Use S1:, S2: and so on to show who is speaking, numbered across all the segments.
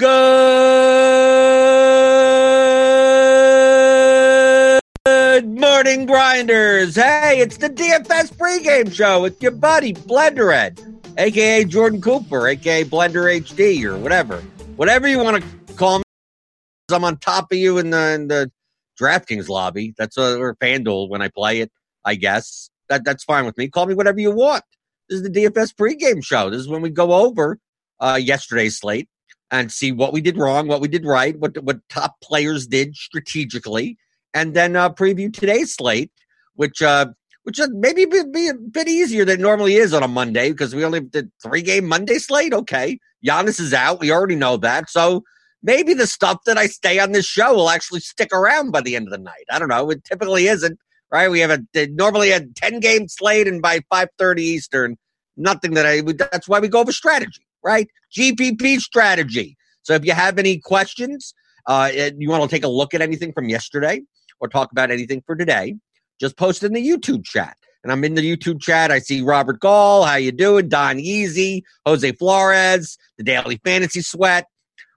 S1: Good morning, grinders. Hey, it's the DFS pregame show with your buddy Blenderhead, aka Jordan Cooper, aka Blender HD, or whatever, whatever you want to call me. I'm on top of you in the in the DraftKings lobby. That's a or FanDuel when I play it. I guess that that's fine with me. Call me whatever you want. This is the DFS pregame show. This is when we go over uh, yesterday's slate and see what we did wrong, what we did right, what what top players did strategically, and then uh, preview today's slate, which uh, which maybe be, be a bit easier than normally is on a Monday because we only did three game Monday slate. Okay, Giannis is out. We already know that. So maybe the stuff that I stay on this show will actually stick around by the end of the night. I don't know. It typically isn't. Right? We have a normally a ten game slate, and by five thirty Eastern, nothing that I. That's why we go over strategy right? GPP strategy. So if you have any questions, uh, you want to take a look at anything from yesterday or talk about anything for today, just post in the YouTube chat. And I'm in the YouTube chat. I see Robert Gall. How you doing? Don Easy, Jose Flores, the Daily Fantasy Sweat,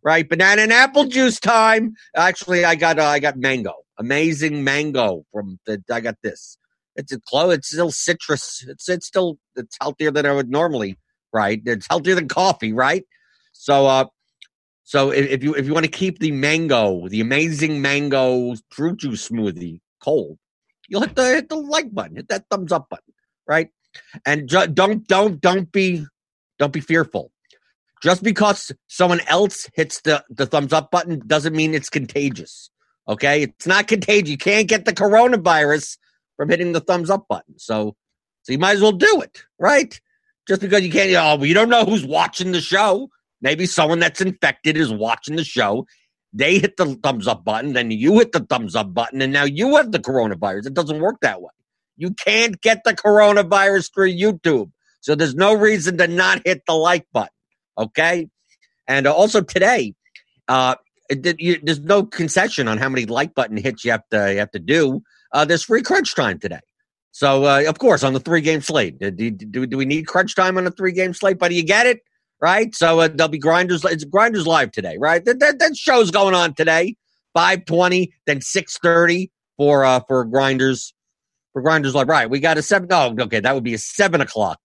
S1: right? Banana and apple juice time. Actually, I got uh, I got mango, amazing mango from the. I got this. It's a close. It's still citrus. It's it's still it's healthier than I would normally right? It's healthier than coffee, right? So, uh, so if, you if you want to keep the mango, the amazing mango fruit juice smoothie cold, you'll hit the hit the like button, hit that thumbs up button, right? And ju- don't don't don't be don't be fearful. Just because someone else hits the the thumbs up button doesn't mean it's contagious. Okay, it's not contagious. You can't get the coronavirus from hitting the thumbs up button. So, so you might as well do it, right? Just because you can't, you don't know who's watching the show. Maybe someone that's infected is watching the show. They hit the thumbs up button, then you hit the thumbs up button, and now you have the coronavirus. It doesn't work that way. You can't get the coronavirus through YouTube. So there's no reason to not hit the like button. Okay. And also today, uh, it, you, there's no concession on how many like button hits you have to you have to do. Uh, there's free crunch time today. So, uh, of course, on the three game slate, do, do, do, we need crunch time on a three game slate? But you get it, right? So uh, there'll be grinders. It's grinders live today, right? That, that, that show's going on today, five twenty, then six thirty for uh for grinders for grinders live. Right? We got a seven. Oh, okay, that would be a seven o'clock.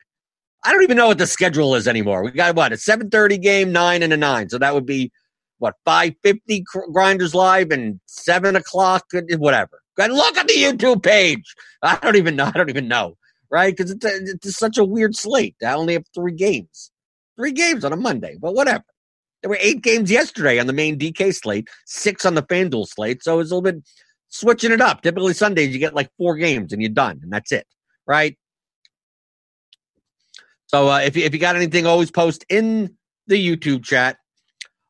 S1: I don't even know what the schedule is anymore. We got what a seven thirty game, nine and a nine. So that would be what five fifty grinders live and seven o'clock, whatever. And look at the YouTube page. I don't even know. I don't even know, right? Because it's, it's such a weird slate. I only have three games, three games on a Monday, but whatever. There were eight games yesterday on the main DK slate, six on the FanDuel slate. So it's a little bit switching it up. Typically Sundays you get like four games and you're done, and that's it, right? So uh, if you if you got anything, always post in the YouTube chat.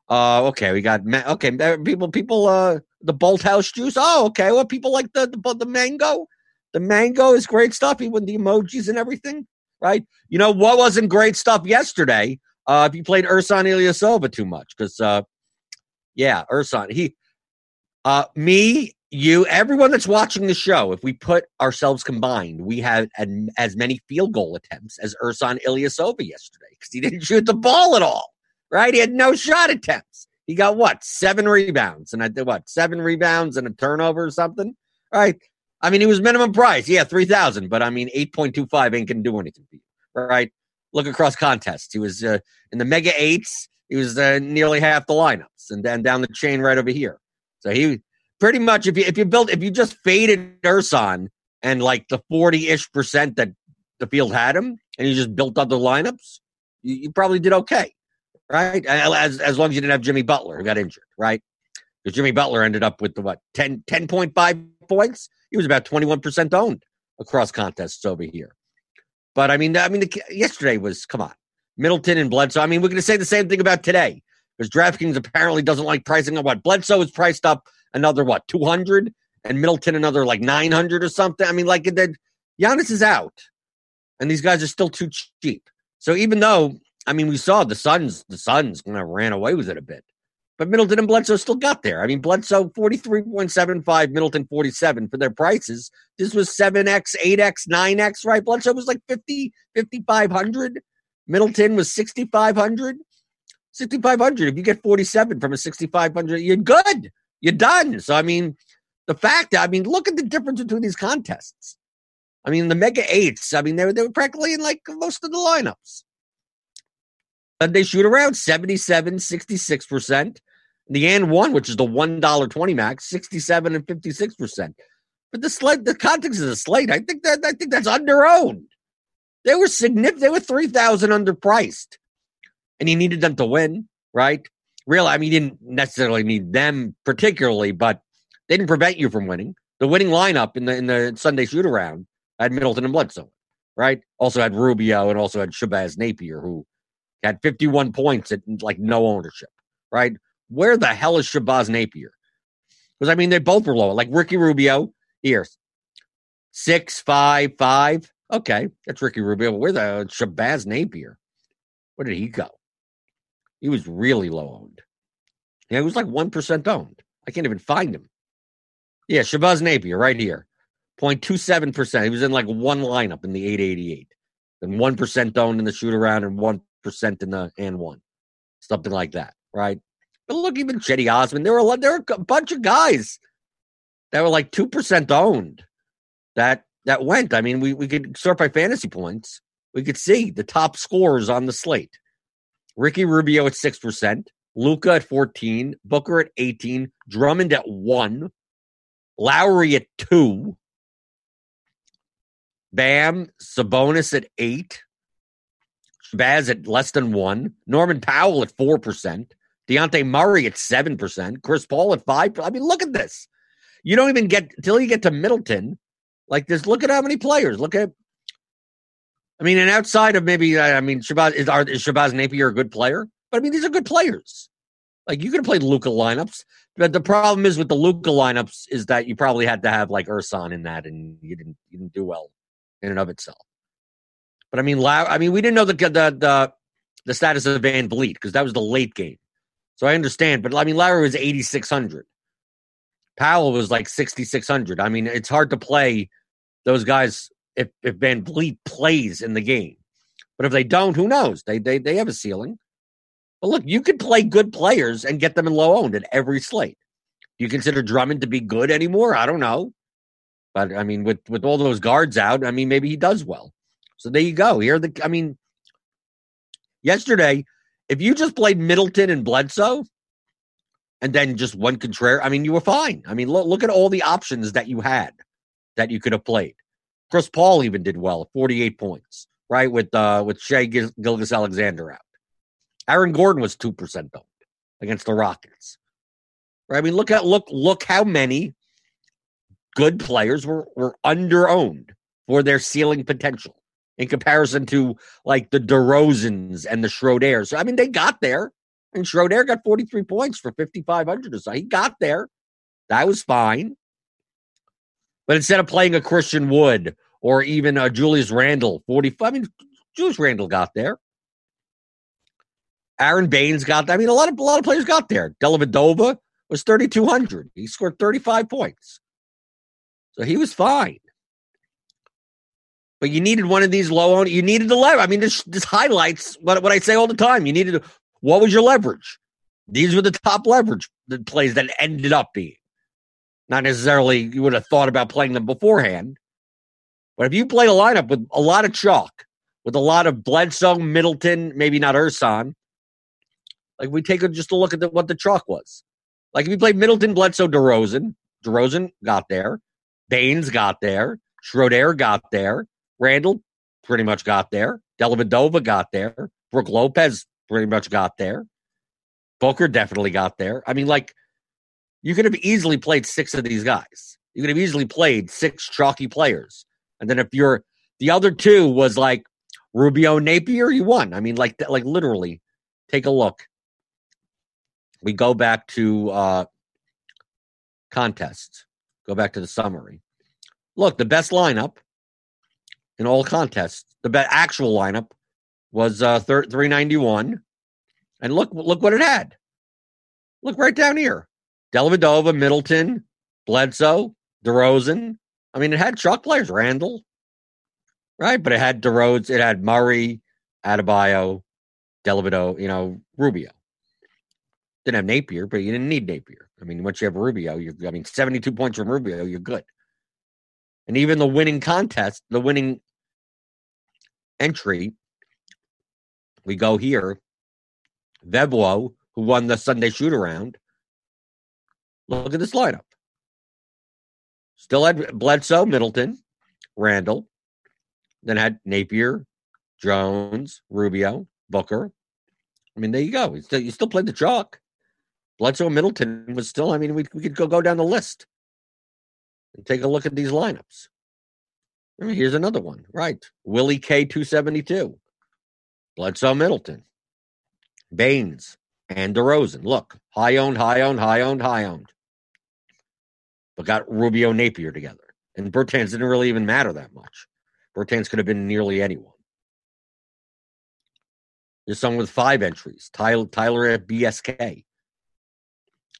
S1: Uh, okay, we got okay people people uh the Bolthouse juice. Oh, okay. Well, people like the, the the mango. The mango is great stuff, even the emojis and everything, right? You know what wasn't great stuff yesterday? Uh, if you played Ersan Ilyasova too much, because uh, yeah, Ersan, he, uh, me, you, everyone that's watching the show, if we put ourselves combined, we had an, as many field goal attempts as Ersan Ilyasova yesterday because he didn't shoot the ball at all, right? He had no shot attempts. He got what? Seven rebounds. And I did what? Seven rebounds and a turnover or something? All right. I mean, he was minimum price. Yeah, 3000 But I mean, 8.25 ain't going to do anything for you. Right. Look across contests. He was uh, in the mega eights. He was uh, nearly half the lineups and then down the chain right over here. So he pretty much, if you, if you built, if you just faded Ersan and like the 40 ish percent that the field had him and you just built other lineups, you, you probably did okay right? As as long as you didn't have Jimmy Butler who got injured, right? Because Jimmy Butler ended up with the what 10, 10.5 points. He was about twenty one percent owned across contests over here. But I mean, I mean, the, yesterday was come on, Middleton and Bledsoe. I mean, we're going to say the same thing about today because DraftKings apparently doesn't like pricing on what Bledsoe is priced up another what two hundred and Middleton another like nine hundred or something. I mean, like then Giannis is out, and these guys are still too cheap. So even though I mean, we saw the Suns, the Suns kind of ran away with it a bit. But Middleton and Bledsoe still got there. I mean, Bledsoe 43.75, Middleton 47 for their prices. This was 7X, 8X, 9X, right? Bledsoe was like 50, 5,500. Middleton was 6,500. 6,500. If you get 47 from a 6,500, you're good. You're done. So, I mean, the fact I mean, look at the difference between these contests. I mean, the mega eights, I mean, they were, they were practically in like most of the lineups. They shoot around 77, 66%. The and one, which is the $1.20 max, 67 and 56%. But the slate, the context of the slate, I think that I think that's underowned. They were significant. They were three thousand underpriced, and he needed them to win, right? Really, I mean, he didn't necessarily need them particularly, but they didn't prevent you from winning. The winning lineup in the in the Sunday shoot around had Middleton and Bledsoe, right? Also had Rubio and also had Shabazz Napier, who had 51 points at like no ownership, right? Where the hell is Shabazz Napier? Because I mean, they both were low. Like Ricky Rubio, here, six, five, five. Okay, that's Ricky Rubio. Where the Shabazz Napier? Where did he go? He was really low owned. Yeah, he was like 1% owned. I can't even find him. Yeah, Shabazz Napier right here. 0.27%. He was in like one lineup in the 888. And 1% owned in the shoot around and 1% in the and one. Something like that, right? But look, even Cedi Osman, there were, there were a bunch of guys that were like 2% owned that that went. I mean, we, we could sort by fantasy points. We could see the top scores on the slate. Ricky Rubio at 6%, Luka at 14, Booker at 18, Drummond at 1, Lowry at 2, Bam, Sabonis at 8, Baz at less than 1, Norman Powell at 4%, Dejounte Murray at 7%, Chris Paul at 5 I mean, look at this. You don't even get till you get to Middleton. Like this, look at how many players. Look at. I mean, and outside of maybe, uh, I mean, Shabazz is, are, is Shabazz Napier a good player? But I mean, these are good players. Like you could have played Luka lineups, but the problem is with the Luka lineups is that you probably had to have like Ersan in that, and you didn't you didn't do well in and of itself. But I mean, Low, I mean, we didn't know the the the, the status of VanVleet because that was the late game, so I understand. But I mean, Lowry was eighty six hundred. Powell was like 6,600. I mean, it's hard to play those guys if, if VanVleet plays in the game. But if they don't, who knows? They, they, they have a ceiling. But look, you could play good players and get them in low owned at every slate. Do you consider Drummond to be good anymore? I don't know. But I mean, with, with all those guards out, I mean, maybe he does well. So there you go. Here, the I mean, yesterday, if you just played Middleton and Bledsoe, and then just one contrary. I mean, you were fine. I mean, look, look at all the options that you had that you could have played. Chris Paul even did well, 48 points, right? With uh with Shai Gilgeous-Alexander out. Aaron Gordon was 2% owned against the Rockets. Right? I mean, look at look look how many good players were were under owned for their ceiling potential in comparison to like the DeRozans and the Schroeders. So, I mean, they got there. And Schroeder got 43 points for 5,500 or so. He got there. That was fine. But instead of playing a Christian Wood or even a Julius Randle, 45, I mean, Julius Randle got there. Aron Baynes got there. I mean, a lot of a lot of players got there. Dellavedova was 3,200. He scored 35 points. So he was fine. But you needed one of these low on. You needed the lever. I mean, this this highlights what, what I say all the time. You needed what was your leverage? These were the top leverage the plays that ended up being. Not necessarily you would have thought about playing them beforehand. But if you play a lineup with a lot of chalk, with a lot of Bledsoe, Middleton, maybe not Ersan, like we take a, just a look at the, what the chalk was. Like if you played Middleton, Bledsoe, DeRozan, DeRozan got there. Baynes got there. Schroeder got there. Randle pretty much got there. Dellavedova got there. Brook Lopez pretty much got there. Booker definitely got there. I mean, like, you could have easily played six of these guys. You could have easily played six chalky players. And then if you're the other two was like Rubio Napier, you won. I mean, like, like literally, take a look. We go back to uh contests. Go back to the summary. Look, the best lineup in all contests, the best actual lineup was uh, 391. And look, look what it had. Look right down here. Dellavedova, Middleton, Bledsoe, DeRozan. I mean, it had chalk players, Randle, right? But it had DeRozan, it had Murray, Adebayo, Dellavedova, you know, Rubio. Didn't have Napier, but you didn't need Napier. I mean, once you have Rubio, you're I mean, 72 points from Rubio, you're good. And even the winning contest, the winning entry, we go here. Veblo, who won the Sunday shoot around. Look at this lineup. Still had Bledsoe, Middleton, Randle, then had Napier, Jones, Rubio, Booker. I mean, there you go. You still, you still played the chalk. Bledsoe Middleton was still, I mean, we, we could go, go down the list and take a look at these lineups. Here's another one. Right. Willie K 272. Bledsoe Middleton. Baynes and DeRozan. Look, high owned, high owned, high owned, high owned. But got Rubio Napier together. And Bertans didn't really even matter that much. Bertans could have been nearly anyone. There's someone with five entries. Tyler, Tyler at BSK.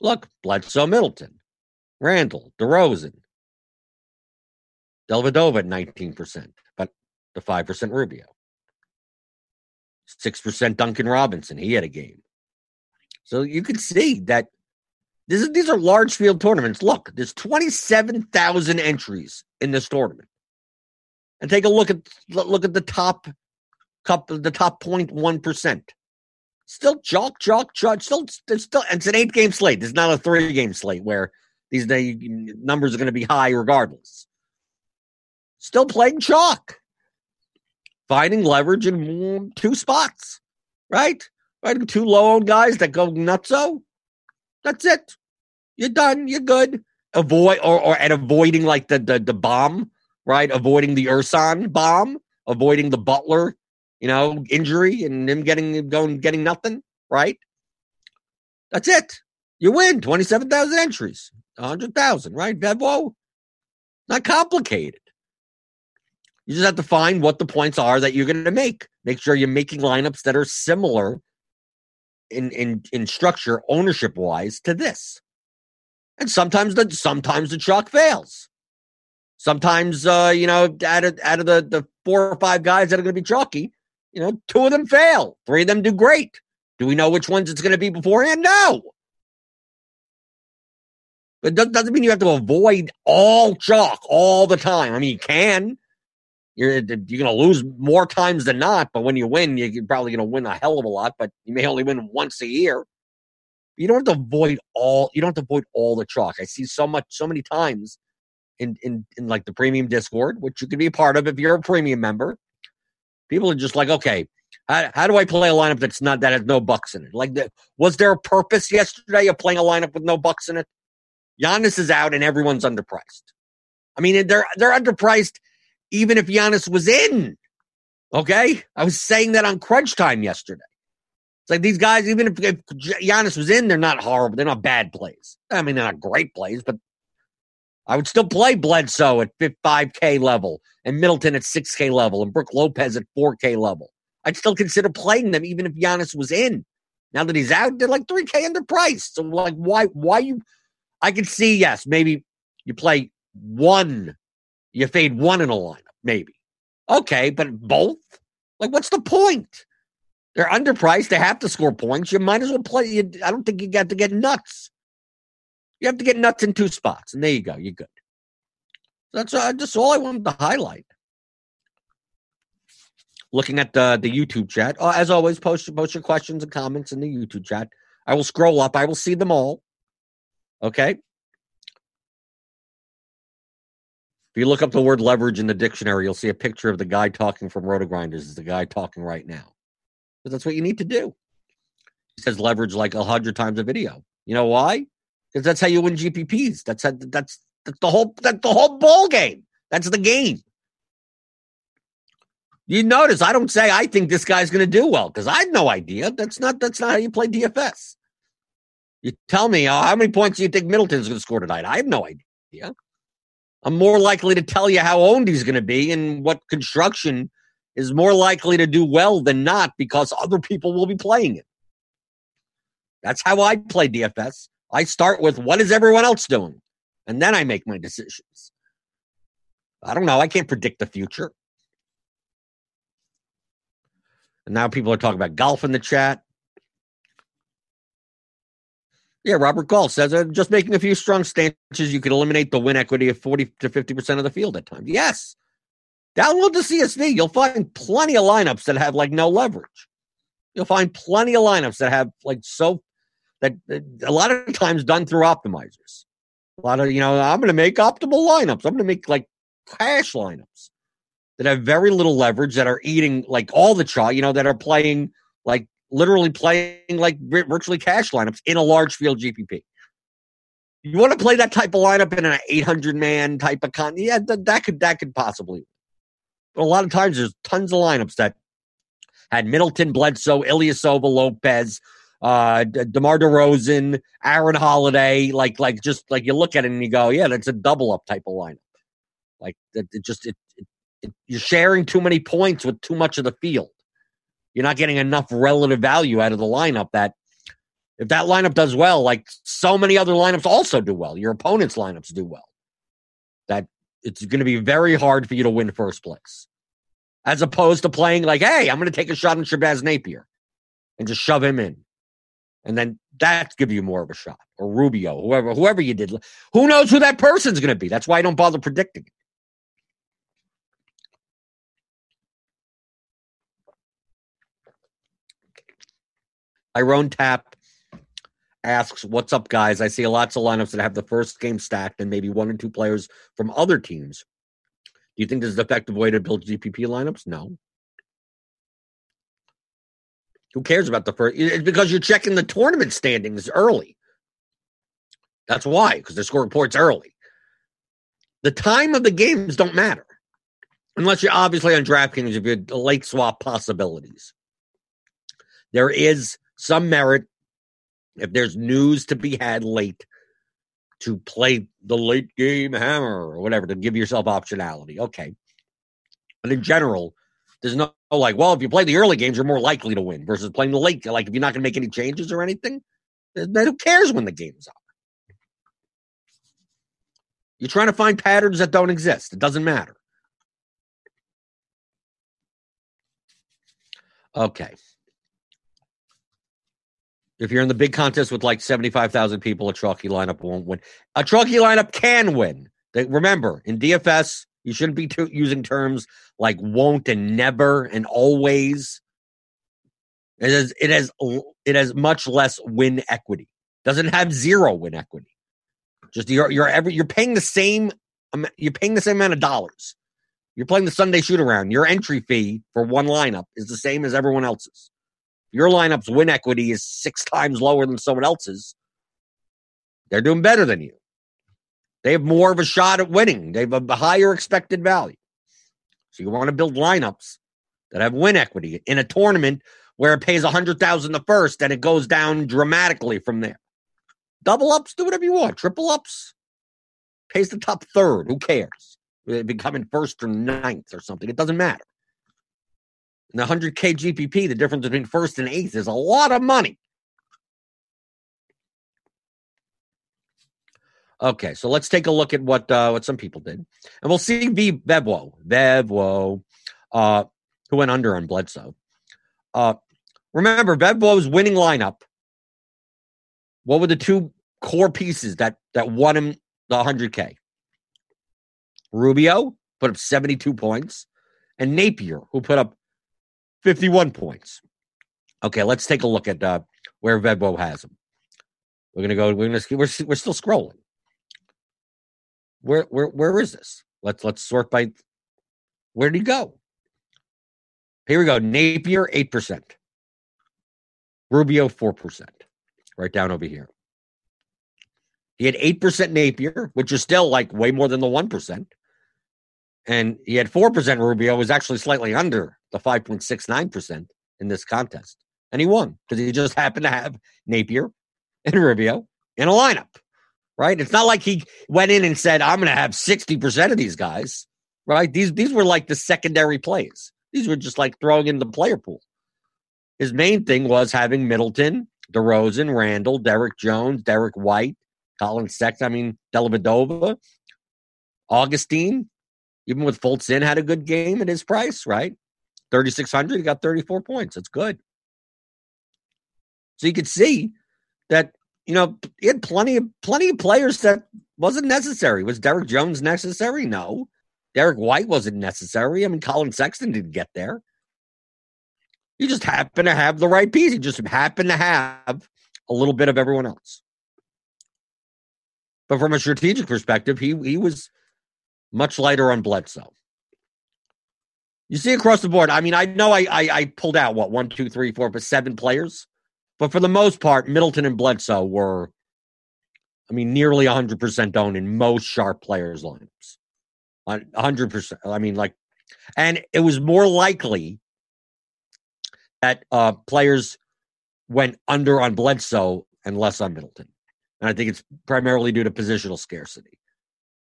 S1: Look, Bledsoe Middleton, Randle, DeRozan, Dellavedova at 19%, but the 5% Rubio. 6% Duncan Robinson. He had a game. So you can see that this is, these are large field tournaments. Look, there's 27,000 entries in this tournament. And take a look at look at the top cup the top 0.1%. Still chalk, chalk, chalk. Still, there's still it's an eight game slate. It's not a three game slate where these numbers are going to be high regardless. Still playing chalk. Finding leverage in two spots, right? Finding two low owned guys that go nutso. That's it. You're done. You're good. Avoid or, or and avoiding like the, the the bomb, right? Avoiding the Ersan bomb, avoiding the Butler, you know, injury and him getting going getting nothing, right? That's it. You win. Twenty seven thousand entries. hundred thousand, right? Vevo. Not complicated. You just have to find what the points are that you're going to make. Make sure you're making lineups that are similar in in in structure, ownership wise, to this. And sometimes the sometimes the chalk fails. Sometimes uh, you know, out of out of the the four or five guys that are going to be chalky, you know, two of them fail, three of them do great. Do we know which ones it's going to be beforehand? No. But doesn't mean you have to avoid all chalk all the time. I mean, you can. You're you're going to lose more times than not, but when you win, you're probably going to win a hell of a lot. But you may only win once a year. You don't have to avoid all. You don't have to avoid all the chalk. I see so much, so many times in in in like the premium Discord, which you can be a part of if you're a premium member. People are just like, okay, how, how do I play a lineup that's not that has no bucks in it? Like, the, was there a purpose yesterday of playing a lineup with no bucks in it? Giannis is out and everyone's underpriced. I mean, they're they're underpriced even if Giannis was in. Okay, I was saying that on crunch time yesterday. It's like these guys, even if, if Giannis was in, they're not horrible. They're not bad plays. I mean, they're not great plays, but I would still play Bledsoe at 5K level and Middleton at 6K level and Brook Lopez at 4K level. I'd still consider playing them even if Giannis was in. Now that he's out, they're like 3K underpriced. So like why why you I can see, yes, maybe you play one, you fade one in a lineup, maybe. Okay, but both? Like what's the point? They're underpriced. They have to score points. You might as well play. You, I don't think you got to get nuts. You have to get nuts in two spots, and there you go. You're good. That's uh, just all I wanted to highlight. Looking at the the YouTube chat, uh, as always, post post your questions and comments in the YouTube chat. I will scroll up. I will see them all. Okay. If you look up the word leverage in the dictionary, you'll see a picture of the guy talking from RotoGrinders. Is the guy talking right now? But that's what you need to do. He says leverage like a hundred times a video. You know why? because that's how you win GPPs. That's how, that's the whole that's the whole ball game. That's the game. You notice I don't say I think this guy's going to do well because I had no idea. That's not that's not how you play DFS. You tell me uh, how many points do you think Middleton's going to score tonight? I have no idea. I'm more likely to tell you how owned he's going to be and what construction is more likely to do well than not because other people will be playing it. That's how I play DFS. I start with what is everyone else doing? And then I make my decisions. I don't know. I can't predict the future. And now people are talking about golf in the chat. Yeah, Robert Gall says uh, just making a few strong stances, you could eliminate the win equity of 40 to 50% of the field at times. Yes. Download the CSV. You'll find plenty of lineups that have like no leverage. You'll find plenty of lineups that have like so that, that a lot of times done through optimizers. A lot of, you know, I'm going to make optimal lineups. I'm going to make like cash lineups that have very little leverage that are eating like all the chalk, you know, that are playing like literally playing like virtually cash lineups in a large field GPP. You want to play that type of lineup in an 800 man type of con? Yeah, that, that could that could possibly. But a lot of times there's tons of lineups that had Middleton, Bledsoe, Ilyasova, Lopez, uh, DeMar DeRozan, Aaron Holiday. Like like just like you look at it and you go, yeah, that's a double up type of lineup. Like it, it just it, it, it, you're sharing too many points with too much of the field. You're not getting enough relative value out of the lineup that if that lineup does well, like so many other lineups also do well, your opponent's lineups do well. That it's going to be very hard for you to win first place. As opposed to playing like, hey, I'm going to take a shot on Shabazz Napier and just shove him in. And then that give you more of a shot. Or Rubio, whoever, whoever you did. Who knows who that person's going to be? That's why I don't bother predicting it. Iron Tap asks, What's up, guys? I see lots of lineups that have the first game stacked and maybe one or two players from other teams. Do you think this is an effective way to build GPP lineups? No. Who cares about the first? It's because you're checking the tournament standings early. That's why, because they score reports early. The time of the games don't matter. Unless you're obviously on DraftKings if you're late swap possibilities. There is some merit if there's news to be had late to play the late game hammer or whatever to give yourself optionality. Okay. But in general, there's no like, well, if you play the early games, you're more likely to win versus playing the late. Like, if you're not going to make any changes or anything, then who cares when the game's are? You're trying to find patterns that don't exist. It doesn't matter. Okay. If you're in the big contest with like 75,000 people, a chalky lineup won't win. A chalky lineup can win. They, remember, in DFS, you shouldn't be t- using terms like won't and never and always. It has, it has it has much less win equity. Doesn't have zero win equity. Just you're you're every you're paying the same you're paying the same amount of dollars. You're playing the Sunday shoot around. Your entry fee for one lineup is the same as everyone else's your lineup's win equity is six times lower than someone else's, they're doing better than you. They have more of a shot at winning. They have a higher expected value. So you want to build lineups that have win equity in a tournament where it pays a hundred thousand the first and it goes down dramatically from there. Double ups, do whatever you want. Triple ups pays the top third. Who cares? Becoming first or ninth or something. It doesn't matter. The 100K GPP, the difference between first and eighth is a lot of money. Okay, so let's take a look at what uh, what some people did, and we'll see V Vebwo Vebwo, uh, who went under on Bledsoe. Uh, remember Vebwo's winning lineup. What were the two core pieces that that won him the 100K? Rubio put up 72 points, and Napier, who put up 51 points. Okay, let's take a look at uh, where Vedbo has him. We're gonna go. We're gonna. We're, we're still scrolling. Where where where is this? Let's let's sort by. Where did he go? Here we go. Napier eight percent. Rubio four percent. Right down over here. He had eight percent Napier, which is still like way more than the one percent and he had 4% Rubio, was actually slightly under the 5.69% in this contest. And he won because he just happened to have Napier and Rubio in a lineup, right? It's not like he went in and said, I'm going to have 60% of these guys, right? These, these were like the secondary plays. These were just like throwing in the player pool. His main thing was having Middleton, DeRozan, Randle, Derrick Jones, Derrick White, Collin Sexton, I mean, Dellavedova, Augustin, even with Fultz in, had a good game at his price, right? 3,600, he got 34 points. That's good. So you could see that you know, he had plenty of plenty of players that wasn't necessary. Was Derrick Jones necessary? No. Derrick White wasn't necessary. I mean, Collin Sexton didn't get there. You just happen to have the right piece. You just happen to have a little bit of everyone else. But from a strategic perspective, he he was much lighter on Bledsoe. You see across the board. I mean, I know I, I, I pulled out what one, two, three, four, but seven players. But for the most part, Middleton and Bledsoe were, I mean, nearly 100% owned in most sharp players' lineups. 100%. I mean, like, and it was more likely that uh, players went under on Bledsoe and less on Middleton. And I think it's primarily due to positional scarcity,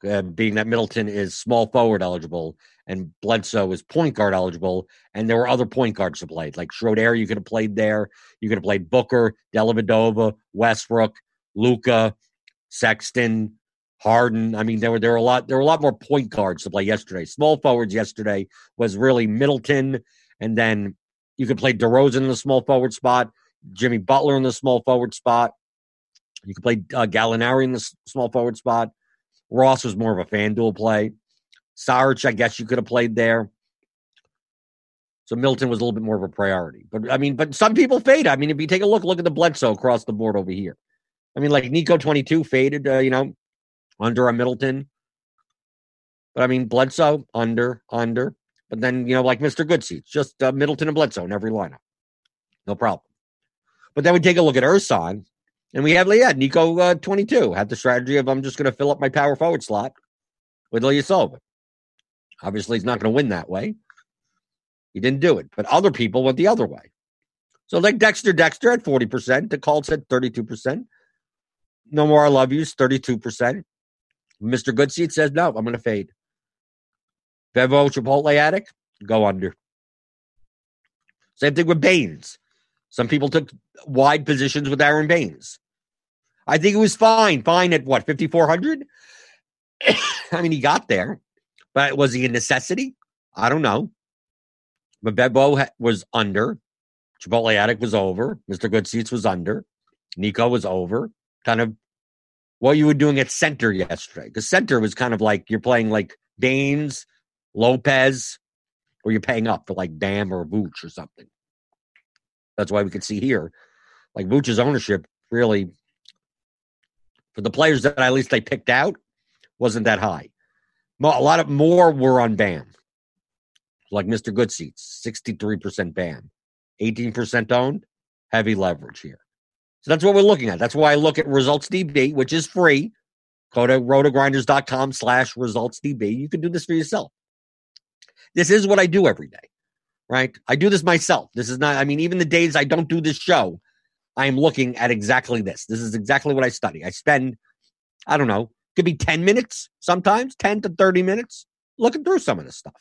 S1: being that Middleton is small forward eligible and Bledsoe is point guard eligible. And there were other point guards to play, like Schroeder, you could have played there. You could have played Booker, Dellavedova, Westbrook, Luka, Sexton, Harden. I mean, there were there were a lot there were a lot more point guards to play yesterday. Small forwards yesterday was really Middleton, and then you could play DeRozan in the small forward spot, Jimmy Butler in the small forward spot. You could play uh, Gallinari in the small forward spot. Ross was more of a FanDuel play. Saric, I guess you could have played there. So Milton was a little bit more of a priority. But I mean, but some people fade. I mean, if you take a look, look at the Bledsoe across the board over here. I mean, like Nico 22 faded, uh, you know, under a Middleton. But I mean, Bledsoe, under, under. But then, you know, like Mr. Goodseats, just uh, Middleton and Bledsoe in every lineup. No problem. But then we take a look at Ersan, and we have, yeah, Nico uh, 22 had the strategy of I'm just going to fill up my power forward slot with Ilyasova. Obviously, he's not going to win that way. He didn't do it. But other people went the other way. So, like Dexter Dexter at 40%, the call said 32%. No more I love yous, 32%. Mr. Goodseat says, no, I'm going to fade. Bevo Chipotle Addict, go under. Same thing with Baynes. Some people took wide positions with Aron Baynes. I think it was fine. Fine at what, 5,400? I mean, he got there, but was he a necessity? I don't know. But Bebo was under. Chipotle Addict was over. Mr. Good Seats was under. Nico was over. Kind of what you were doing at center yesterday. Because center was kind of like you're playing like Baynes, Lopez, or you're paying up for like Bam or Vooch or something. That's why we could see here, like Vooch's ownership really, for the players that at least they picked out, wasn't that high. A lot of more were on Bam, like Mr. Goodseats, 63% Bam, 18% owned, heavy leverage here. So that's what we're looking at. That's why I look at Results DB, which is free. Go to rotogrinders.com slash results DB. You can do this for yourself. This is what I do every day, right? I do this myself. This is not, I mean, even the days I don't do this show, I am looking at exactly this. This is exactly what I study. I spend, I don't know, could be 10 minutes sometimes, 10 to 30 minutes looking through some of this stuff.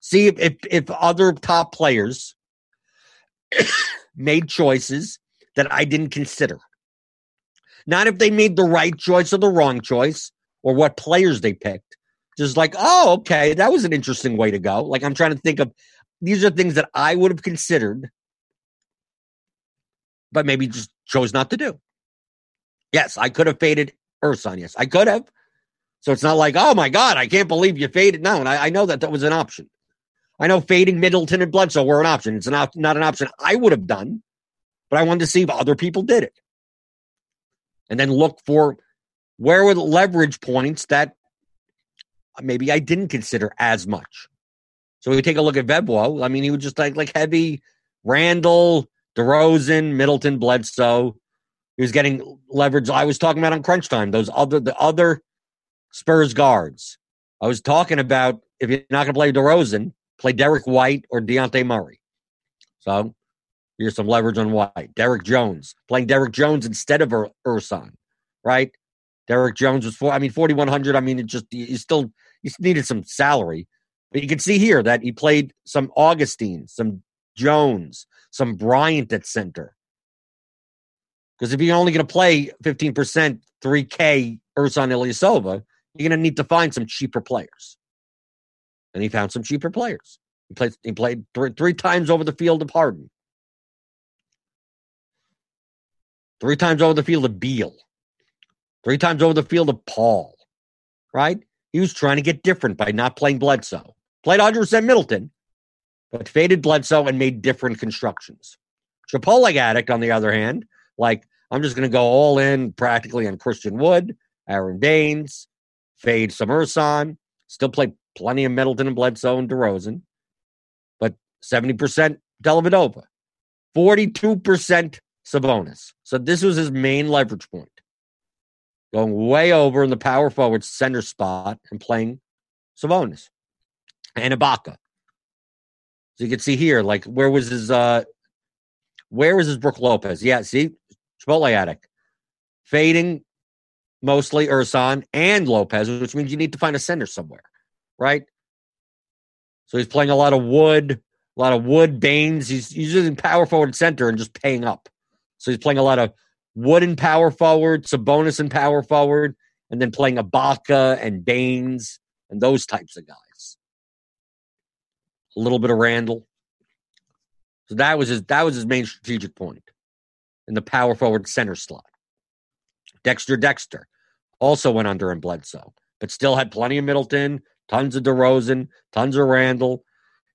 S1: See if, if, if other top players made choices that I didn't consider. Not if they made the right choice or the wrong choice or what players they picked. Just like, oh, okay, that was an interesting way to go. Like I'm trying to think of these are things that I would have considered, but maybe just chose not to do. Yes, I could have faded Ersan. Yes, I could have. So it's not like, oh my God, I can't believe you faded. No, and I, I know that that was an option. I know fading Middleton and Bledsoe were an option. It's not, not an option I would have done, but I wanted to see if other people did it. And then look for where were the leverage points that maybe I didn't consider as much. So we take a look at Veblo. I mean, he was just like like heavy Randle, DeRozan, Middleton, Bledsoe. He was getting leverage. I was talking about on crunch time, those other the other Spurs guards. I was talking about if you're not going to play DeRozan, play Derrick White or Dejounte Murray. So here's some leverage on White. Derrick Jones playing Derrick Jones instead of Ur- Ersan, right? Derrick Jones was four. I mean, forty one hundred. I mean, it just you still he needed some salary, but you can see here that he played some Augustin, some Jones, some Bryant at center. Because if you're only going to play fifteen percent, three K Ersan Ilyasova, you're going to need to find some cheaper players. And he found some cheaper players. He played. He played three, three times over the field of Harden. three times over the field of Beal, three times over the field of Paul, right? He was trying to get different by not playing Bledsoe. Played 100% Middleton, but faded Bledsoe and made different constructions. Chipotle Addict, on the other hand, like, I'm just going to go all in practically on Christian Wood, Aaron Baynes, fade some still play plenty of Middleton and Bledsoe and DeRozan, but 70% Dellavedova, 42% Sabonis. So this was his main leverage point. Going way over in the power forward center spot and playing Sabonis and Ibaka. So you can see here, like where was his uh where was his Brook Lopez? Yeah, see, Chipotle addict. Fading mostly Ersan and Lopez, which means you need to find a center somewhere, right? So he's playing a lot of wood, a lot of wood Baynes. He's, he's using power forward center and just paying up. So he's playing a lot of wood and power forward, Sabonis and power forward, and then playing Ibaka and Baynes and those types of guys. A little bit of Randle. So that was his that was his main strategic point in the power forward center slot. Dexter Dexter also went under in Bledsoe, but still had plenty of Middleton, tons of DeRozan, tons of Randle.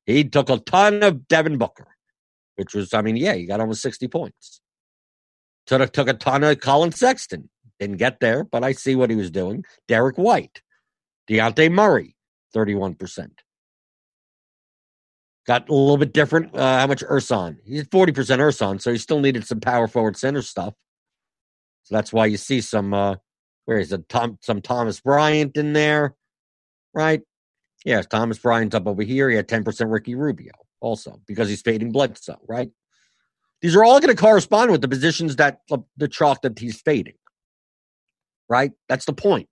S1: He took a ton of Devin Booker, which was, I mean, yeah, he got almost 60 points. Took took a ton of Collin Sexton. Didn't get there, but I see what he was doing. Derrick White, Dejounte Murray, 31%. Got a little bit different. Uh, how much Ersan? He's 40% Ersan, so he still needed some power forward center stuff. So that's why you see some uh where is it? Tom some Thomas Bryant in there, right? Yes, Thomas Bryant up over here. He had 10% Ricky Rubio also because he's fading blood Bledsoe, right? These are all going to correspond with the positions that the chalk that he's fading. Right? That's the point.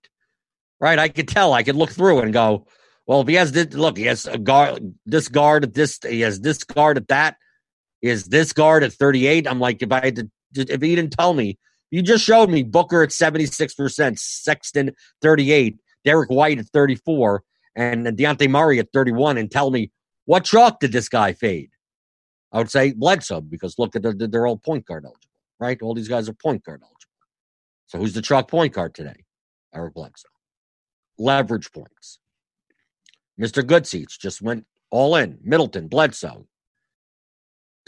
S1: Right? I could tell. I could look through and go, well, if he has this, look, he has a guard, this guard at this, he has this guard at that. Is this guard at 38? I'm like, if I had to, if he didn't tell me, you just showed me Booker at 76%, Sexton 38, Derrick White at 34, and Dejounte Murray at 31, and tell me what chalk did this guy fade? I would say Bledsoe because look at the, they're all point guard eligible, right? All these guys are point guard eligible. So who's the chalk point guard today? Eric Bledsoe. Leverage points. Mr. Goodseats just went all in. Middleton, Bledsoe,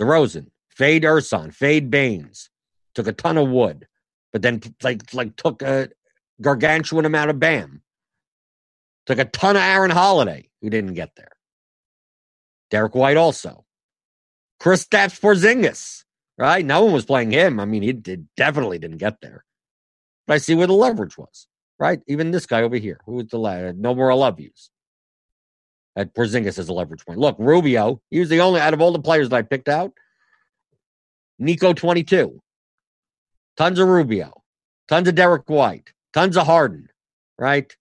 S1: DeRozan, fade Ersan, fade Baynes took a ton of wood, but then like like took a gargantuan amount of Bam. Took a ton of Aaron Holiday, who didn't get there. Derrick White also. Chris Kristaps Porzingis, right? No one was playing him. I mean, he did, definitely didn't get there. But I see where the leverage was, right? Even this guy over here, who was the lad? No more I love yous at Porzingis as a leverage point. Look, Rubio, he was the only out of all the players that I picked out. Nico 22. Tons of Rubio. Tons of Derrick White. Tons of Harden, right?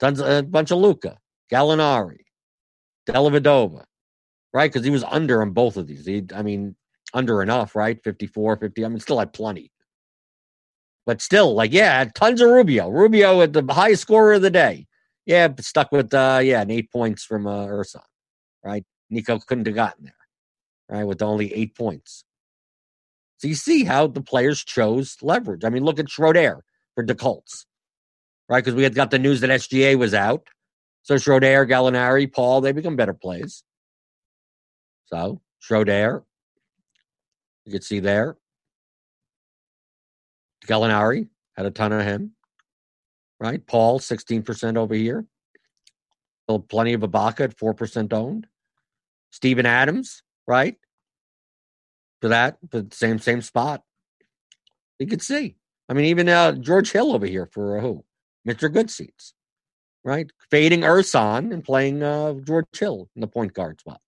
S1: Tons of, a bunch of Luka, Gallinari, Dellavedova, right? Because he was under on both of these. He, I mean, under enough, right? 54, 50. I mean, still had plenty. But still, like, yeah, tons of Rubio. Rubio at the highest scorer of the day. Yeah, but stuck with uh yeah, eight points from uh Ersan, right? Nico couldn't have gotten there, right? With only eight points. So you see how the players chose leverage. I mean, look at Schroeder for the Colts, right? Because we had got the news that SGA was out. So Schroeder, Gallinari, Paul, they become better plays. So Schroeder, you can see there. Gallinari had a ton of him right? Paul, 16% over here. Still plenty of Ibaka at 4% owned. Steven Adams, right? For that, for the same same spot. You could see. I mean, even uh, George Hill over here for uh, who? Mr. Goodseats, right? Fading Ersan and playing uh, George Hill in the point guard spot.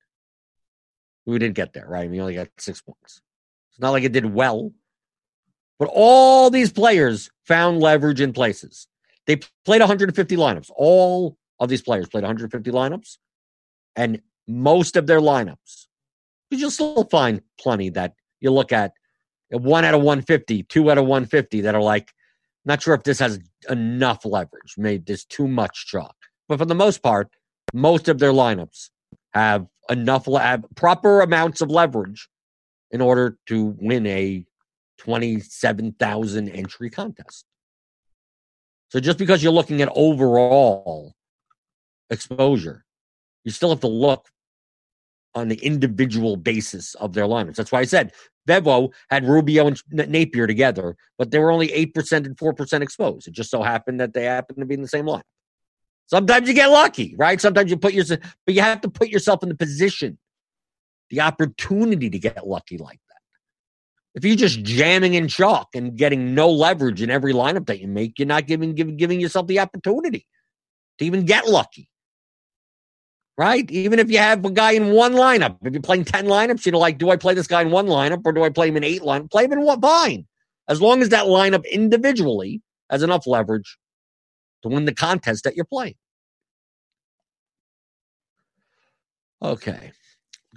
S1: We didn't get there, right? Mean, only got six points. It's not like it did well, but all these players found leverage in places. They played 150 lineups. All of these players played 150 lineups, and most of their lineups, because you'll still find plenty that you look at one out of 150, two out of 150 that are like, not sure if this has enough leverage. Maybe this too much chalk. But for the most part, most of their lineups have enough, have proper amounts of leverage in order to win a 27,000 entry contest. So just because you're looking at overall exposure, you still have to look on the individual basis of their lineups. That's why I said Bevo had Rubio and Napier together, but they were only 8% and 4% exposed. It just so happened that they happened to be in the same line. Sometimes you get lucky, right? Sometimes you put yourself, but you have to put yourself in the position, the opportunity to get lucky like. If you're just jamming in chalk and getting no leverage in every lineup that you make, you're not giving giving, giving yourself the opportunity to even get lucky right? Even if you have a guy in one lineup, if you're playing 10 lineups, you know, like, do I play this guy in one lineup or do I play him in eight lineup? Play him in what? Fine. As long as that lineup individually has enough leverage to win the contest that you're playing. Okay.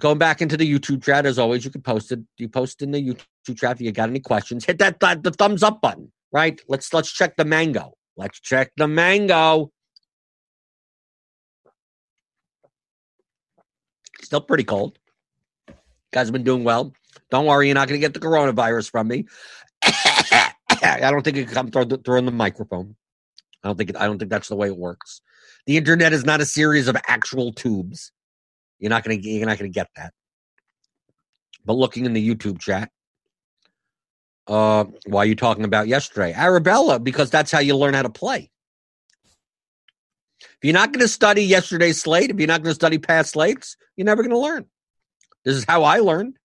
S1: Going back into the YouTube chat, as always, you can post it. You post in the YouTube chat if you got any questions. Hit that, that the thumbs up button, right? Let's let's check the mango. Let's check the mango. Still pretty cold. Guys have been doing well. Don't worry, you're not going to get the coronavirus from me. I don't think it can come through, through the microphone. I don't think it, I don't think that's the way it works. The internet is not a series of actual tubes. You're not to you're not to get that. But looking in the YouTube chat, uh, why are you talking about yesterday? Arabella, because that's how you learn how to play. If you're not going to study yesterday's slate, if you're not going to study past slates, you're never going to learn. This is how I learned.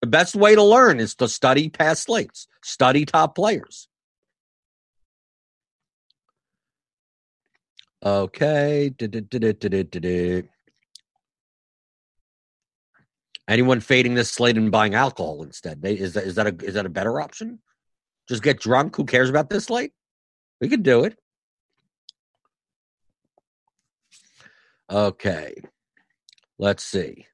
S1: The best way to learn is to study past slates, study top players. Okay. Anyone fading this slate and buying alcohol instead? Is that is that a is that a better option? Just get drunk. Who cares about this slate? We could do it. Okay. Let's see.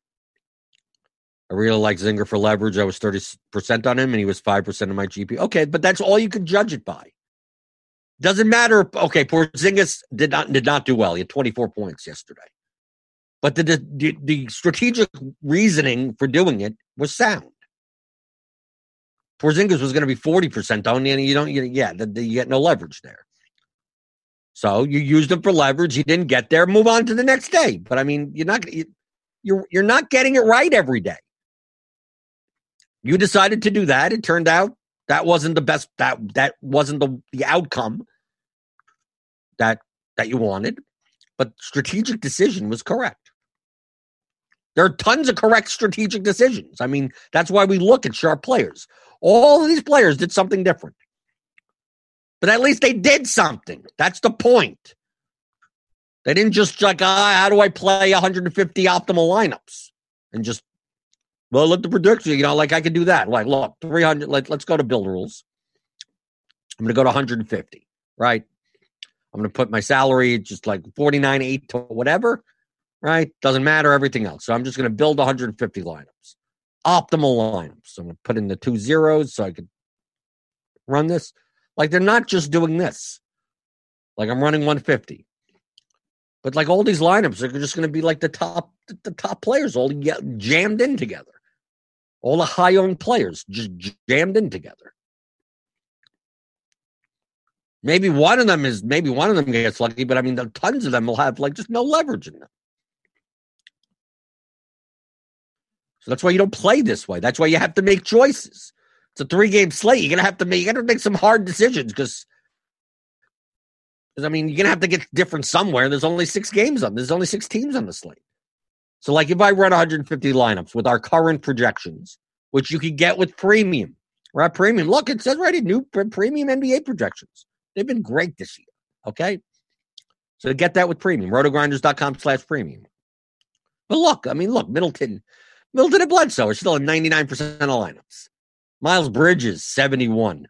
S1: I really like Zinger for leverage. I was 30% on him and he was 5% of my GP. Okay, but that's all you can judge it by. Doesn't matter. Okay, Porzingis did not did not do well. He had 24 points yesterday. But the, the, the strategic reasoning for doing it was sound. Porzingis was going to be 40% owned, and you don't, you, yeah, the, the, you get no leverage there. So you used him for leverage. He didn't get there. Move on to the next day. But I mean, you're not you're you're not getting it right every day. You decided to do that. It turned out that wasn't the best. That that wasn't the the outcome that that you wanted. But strategic decision was correct. There are tons of correct strategic decisions. I mean, that's why we look at sharp players. All of these players did something different. But at least they did something. That's the point. They didn't just like, ah, how do I play 150 optimal lineups? And just, well, look the prediction, you know, like I could do that. Like, look, 300, let, let's go to build rules. I'm going to go to 150, right? I'm going to put my salary just like 49, 8 to whatever, right? Doesn't matter, everything else. So I'm just going to build 150 lineups, optimal lineups. I'm going to put in the two zeros so I could run this. Like they're not just doing this. Like I'm running 150. But like all these lineups are just going to be like the top the top players all jammed in together. All the high owned players just jammed in together. Maybe one of them is maybe one of them gets lucky, but I mean, tons of them will have like just no leverage in them. So that's why you don't play this way. That's why you have to make choices. It's a three game slate. You're gonna have to make you gotta make some hard decisions because I mean you're gonna have to get different somewhere. There's only six games on there's only six teams on the slate. So like if I run 150 lineups with our current projections, which you can get with premium, right? Premium. Look, it says right here, new premium NBA projections. They've been great this year. Okay. So get that with premium, rotogrinders.com slash premium. But look, I mean, look, Middleton, Middleton and Bledsoe are still at 99% of lineups. Miles Bridges, 71%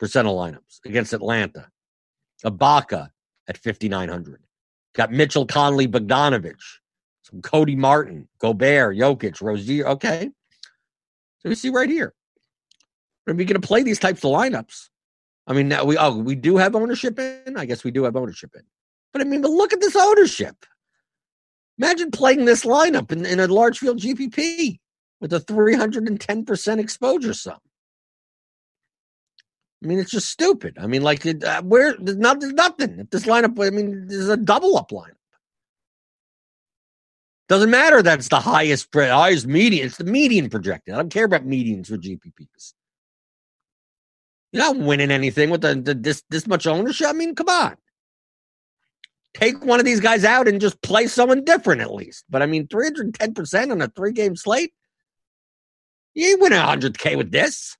S1: of lineups against Atlanta. Ibaka at 5,900. Got Mitchell Conley Bogdanovic, some Cody Martin, Gobert, Jokic, Rozier. Okay. So we see right here. Are we going to play these types of lineups? I mean, now we oh we do have ownership in. I guess we do have ownership in. But I mean, but look at this ownership. Imagine playing this lineup in, in a large field GPP with a 310% exposure sum. I mean, it's just stupid. I mean, like, uh, where there's, not, there's nothing. If this lineup, I mean, there's a double up lineup. Doesn't matter that it's the highest, highest median. It's the median projected. I don't care about medians for GPPs. You're not winning anything with the, the, this this much ownership. I mean, come on. Take one of these guys out and just play someone different at least. But I mean, 310% on a three game slate? You ain't winning 100K with this.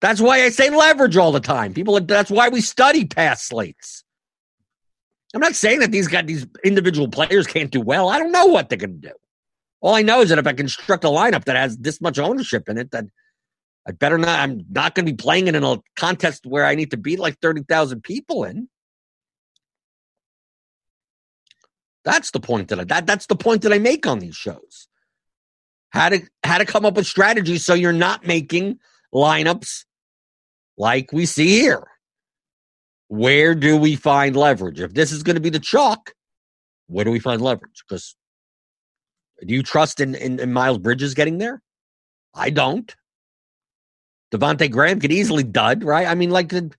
S1: That's why I say leverage all the time. People, that's why we study past slates. I'm not saying that these guys, these individual players can't do well. I don't know what they're going to do. All I know is that if I construct a lineup that has this much ownership in it, that I better not. I'm not going to be playing it in a contest where I need to beat like thirty thousand people in. That's the point that I that that's the point that I make on these shows. How to how to come up with strategies so you're not making lineups like we see here. Where do we find leverage? If this is going to be the chalk, where do we find leverage? Because do you trust in, in, in Miles Bridges getting there? I don't. Devonte Graham could easily dud, right? I mean, like, the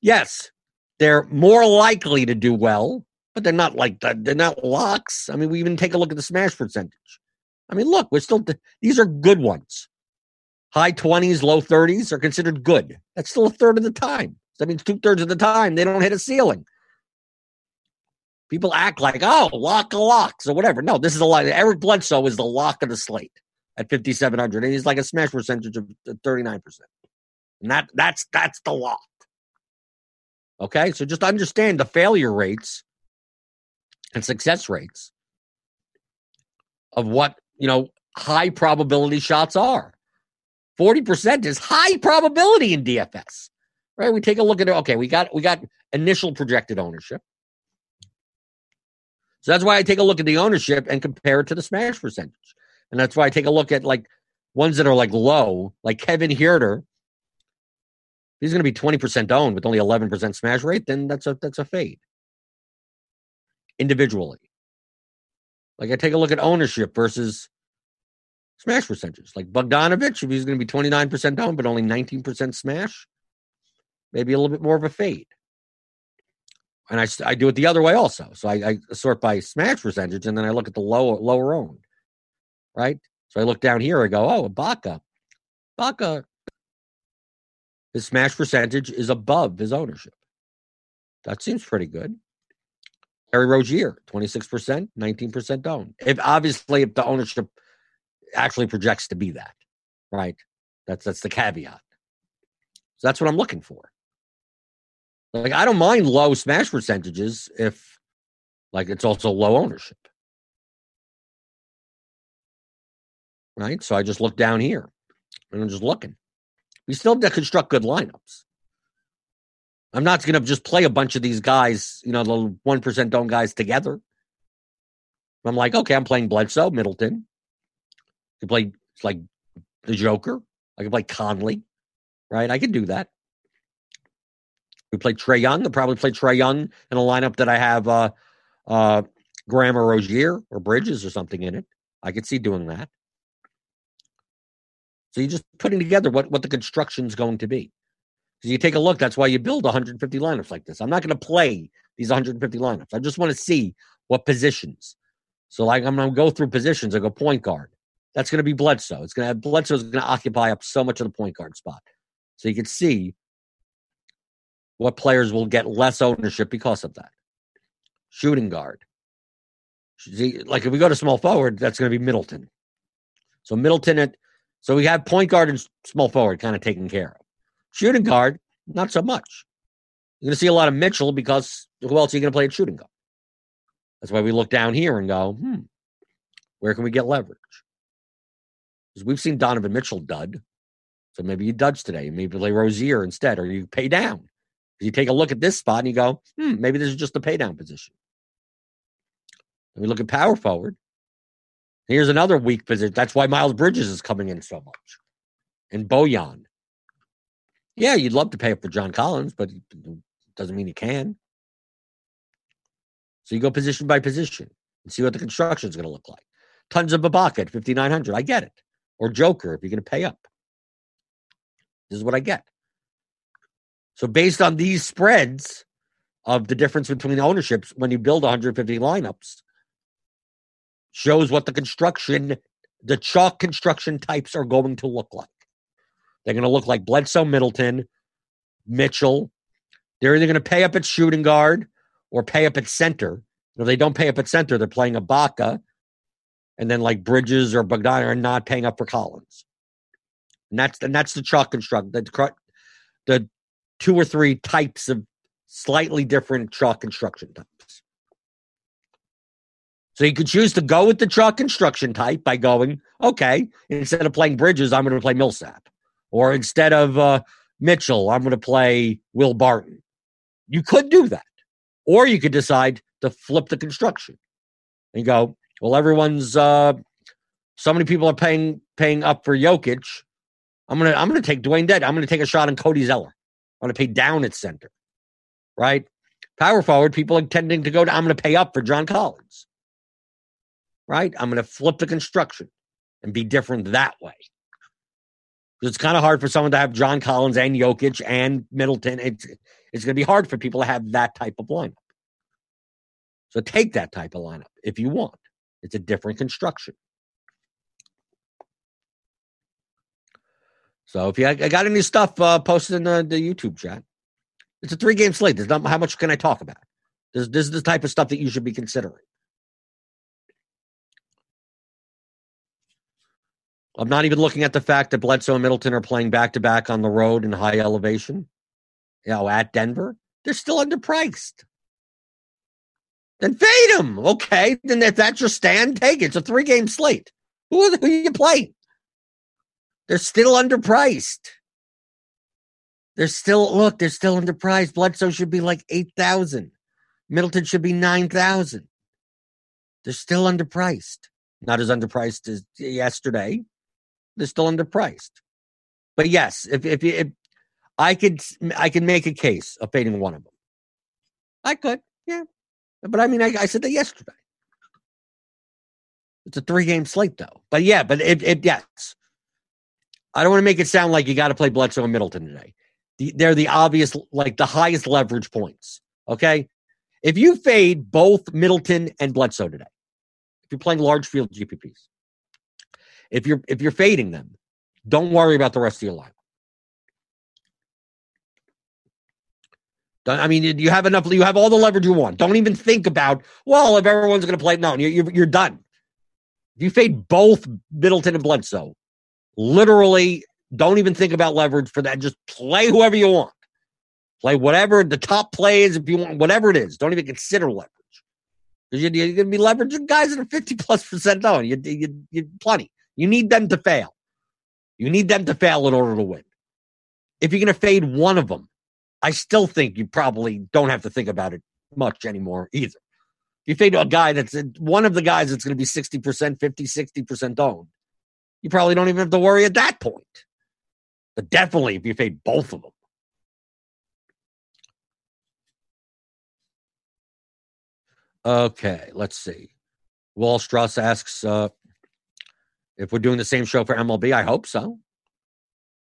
S1: yes, they're more likely to do well, but they're not like they're not locks. I mean, we even take a look at the smash percentage. I mean, look, we're still these are good ones. High twenties, low thirties are considered good. That's still a third of the time. That means two thirds of the time they don't hit a ceiling. People act like, oh, lock of locks or whatever. No, this is a lot. Eric Bledsoe is the lock of the slate at 5,700. And he's like a smash percentage of 39%. And that, that's, that's the lock. Okay. So just understand the failure rates and success rates of what, you know, high probability shots are. 40% is high probability in DFS right? We take a look at it. Okay, we got we got initial projected ownership. So that's why I take a look at the ownership and compare it to the smash percentage. And that's why I take a look at like ones that are like low, like Kevin Huerter. He's going to be 20% owned with only 11% smash rate, then that's a that's a fade. Individually. Like I take a look at ownership versus smash percentages. Like Bogdanovic, if he's going to be 29% owned but only 19% smash, maybe a little bit more of a fade. And I, I do it the other way also. So I, I sort by smash percentage and then I look at the lower lower owned, right? So I look down here. I go, oh, Ibaka, Ibaka, his smash percentage is above his ownership. That seems pretty good. Terry Rozier, 26%, 19% owned. If obviously if the ownership actually projects to be that, right? That's that's the caveat. So that's what I'm looking for. Like I don't mind low smash percentages if like it's also low ownership. Right? So I just look down here and I'm just looking. We still have to construct good lineups. I'm not going to just play a bunch of these guys, you know, the 1% don't guys together. I'm like, okay, I'm playing Bledsoe, Middleton. You play like the Joker. I can play Conley, right? I can do that. We play Trae Young. I'll probably play Trae Young in a lineup that I have uh, uh, Graham or Rozier or Bridges or something in it. I could see doing that. So you're just putting together what, what the construction's going to be. Because you take a look, that's why you build 150 lineups like this. I'm not going to play these 150 lineups. I just want to see what positions. So like I'm going to go through positions. I go point guard. That's going to be Bledsoe. It's going to have Bledsoe's going to occupy up so much of the point guard spot. So you can see what players will get less ownership because of that. Shooting guard. See, like if we go to small forward, that's going to be Middleton. So Middleton at so we have point guard and small forward kind of taken care of. Shooting guard, not so much. You're going to see a lot of Mitchell because who else are you going to play at shooting guard? That's why we look down here and go, hmm, where can we get leverage? Because we've seen Donovan Mitchell dud. So maybe you duds today. Maybe play Rozier instead, or you pay down. You take a look at this spot and you go, hmm, maybe this is just a pay down position. Let me look at power forward. Here's another weak position. That's why Miles Bridges is coming in so much. And Bojan. Yeah, you'd love to pay up for John Collins, but it doesn't mean you can. So you go position by position and see what the construction is going to look like. Tons of Ibaka at 5,900. I get it. Or Joker if you're going to pay up. This is what I get. So based on these spreads of the difference between ownerships when you build 150 lineups, shows what the construction, the chalk construction types are going to look like. They're going to look like Bledsoe, Middleton, Mitchell. They're either going to pay up at shooting guard or pay up at center. If they don't pay up at center, they're playing Ibaka, and then like Bridges or Bogdan are not paying up for Collins. And that's and that's the chalk construct. The, the two or three types of slightly different chalk construction types. So you could choose to go with the chalk construction type by going, okay, instead of playing Bridges, I'm going to play Millsap. Or instead of uh, Mitchell, I'm going to play Will Barton. You could do that. Or you could decide to flip the construction and go, well, everyone's uh so many people are paying paying up for Jokic. I'm gonna I'm gonna take Dewayne Dead. I'm gonna take a shot on Cody Zeller. I'm gonna pay down at center. Right? Power forward, people are tending to go to I'm gonna pay up for John Collins. Right? I'm gonna flip the construction and be different that way. It's kind of hard for someone to have John Collins and Jokic and Middleton. It's it's going to be hard for people to have that type of lineup. So take that type of lineup if you want. It's a different construction. So if you I got any stuff uh, posted in the, the YouTube chat, it's a three game slate. There's not how much can I talk about. This, this is the type of stuff that you should be considering. I'm not even looking at the fact that Bledsoe and Middleton are playing back to back on the road in high elevation. You know, at Denver, they're still underpriced. Then fade them. Okay. Then if that's your stand, take it. It's a three game slate. Who who are you playing? They're still underpriced. They're still, look, they're still underpriced. Bledsoe should be like 8,000. Middleton should be 9,000. They're still underpriced. Not as underpriced as yesterday. They're still underpriced. But yes, if, if, if I could, I can make a case of fading one of them. I could. Yeah. But I mean, I, I said that yesterday. It's a three game slate, though. But yeah, but it, it yes. I don't want to make it sound like you got to play Bledsoe and Middleton today. The, they're the obvious, like the highest leverage points. Okay. If you fade both Middleton and Bledsoe today, if you're playing large field GPPs, if you're if you're fading them, don't worry about the rest of your line. I mean, you have enough. You have all the leverage you want. Don't even think about. Well, if everyone's going to play, no, you're, you're done. If you fade both Middleton and Bledsoe, literally, don't even think about leverage for that. Just play whoever you want. Play whatever the top plays if you want, whatever it is. Don't even consider leverage you're, you're going to be leveraging guys that are fifty plus percent down. You, you, you plenty. You need them to fail. You need them to fail in order to win. If you're going to fade one of them, I still think you probably don't have to think about it much anymore either. If you fade a guy that's one of the guys that's going to be 60%, 50, 60% owned, you probably don't even have to worry at that point. But definitely if you fade both of them. Okay, let's see. Wall Strauss asks uh, if we're doing the same show for MLB. I hope so.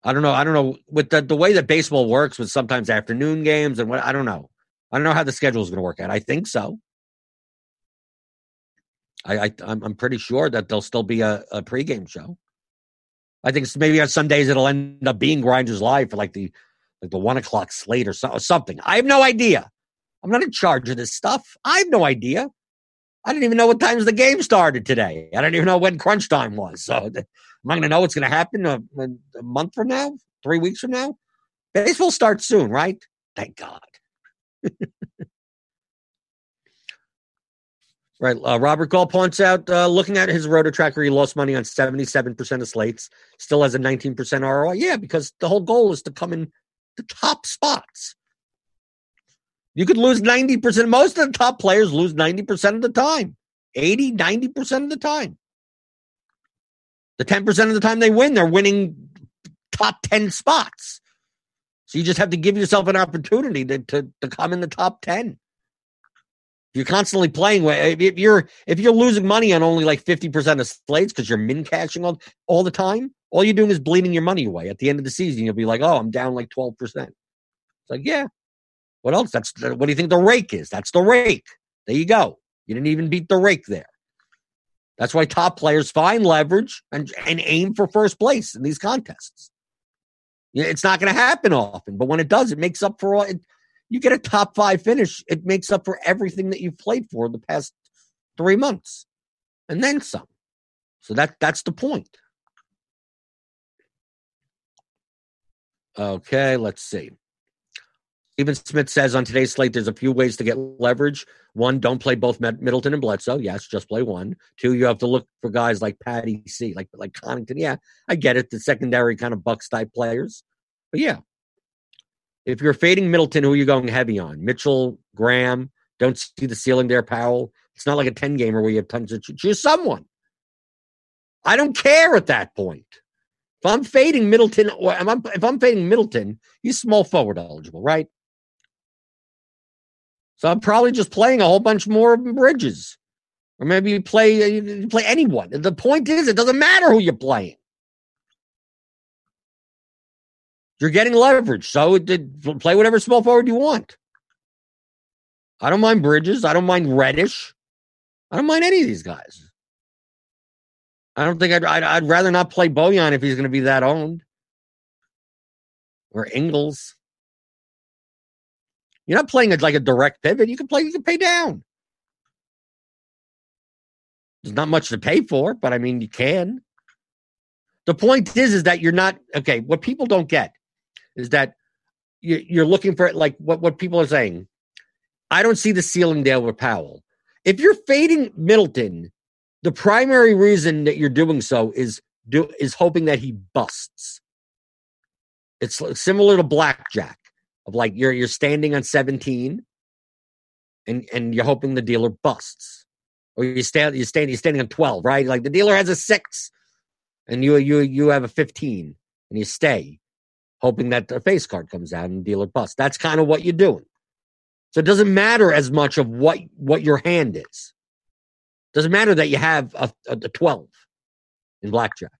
S1: I don't know. I don't know with the, the way that baseball works with sometimes afternoon games and what I don't know. I don't know how the schedule is going to work out. I think so. I, I I'm, pretty sure that there'll still be a, a pregame show. I think maybe on some days it'll end up being Grinders Live for like the like the one o'clock slate or, so, or something. I have no idea. I'm not in charge of this stuff. I have no idea. I didn't even know what times the game started today. I don't even know when crunch time was. So Am I going to know what's going to happen a, a, month from now, three weeks from now? Baseball starts soon, right? Thank God. right. Uh, Robert Gall points out, uh, looking at his rotor tracker, he lost money on 77% of slates, still has a 19% ROI. Yeah, because the whole goal is to come in the top spots. You could lose 90%. Most of the top players lose 90% of the time, 80, 90% of the time. The 10% of the time they win, they're winning top 10 spots. So you just have to give yourself an opportunity to, to, to come in the top 10. If you're constantly playing, if you're if you're losing money on only like 50% of slates because you're min cashing all, all the time, all you're doing is bleeding your money away. At the end of the season, you'll be like, oh, I'm down like 12%. It's like, yeah. What else? That's what do you think the rake is? That's the rake. There you go. You didn't even beat the rake there. That's why top players find leverage and, and aim for first place in these contests. It's not going to happen often, but when it does, it makes up for all. It, you get a top five finish, it makes up for everything that you've played for the past three months, and then some. So that that's the point. Okay, let's see. Stephen Smith says on today's slate, there's a few ways to get leverage. One, don't play both Middleton and Bledsoe. Yes, just play one. Two, you have to look for guys like Patty C, like like Connaughton. Yeah, I get it. The secondary kind of Bucks type players. But yeah, if you're fading Middleton, who are you going heavy on? Mitchell, Graham. Don't see the ceiling there, Powell. It's not like a 10 gamer where you have tons of choose someone. I don't care at that point. If I'm fading Middleton, or if I'm, if I'm fading Middleton, he's small forward eligible, right? So I'm probably just playing a whole bunch more Bridges, or maybe you play uh, you play anyone. The point is, it doesn't matter who you're playing. You're getting leverage, so it, play whatever small forward you want. I don't mind Bridges. I don't mind Reddish. I don't mind any of these guys. I don't think I'd, I'd, I'd rather not play Bojan if he's going to be that owned. Or Ingles. You're not playing it like a direct pivot. You can play, you can pay down. There's not much to pay for, but I mean, you can. The point is, is that you're not okay. What people don't get is that you're looking for it, like what what people are saying. I don't see the ceiling there with Powell. If you're fading Middleton, the primary reason that you're doing so is do is hoping that he busts. It's similar to blackjack of like you're you're standing on 17 and and you're hoping the dealer busts. Or you stand you stand you're standing on 12, right? Like the dealer has a 6 and you you you have a 15 and you stay hoping that the face card comes out and dealer busts. That's kind of what you're doing. So it doesn't matter as much of what what your hand is. Doesn't matter that you have a, a, a 12 in blackjack.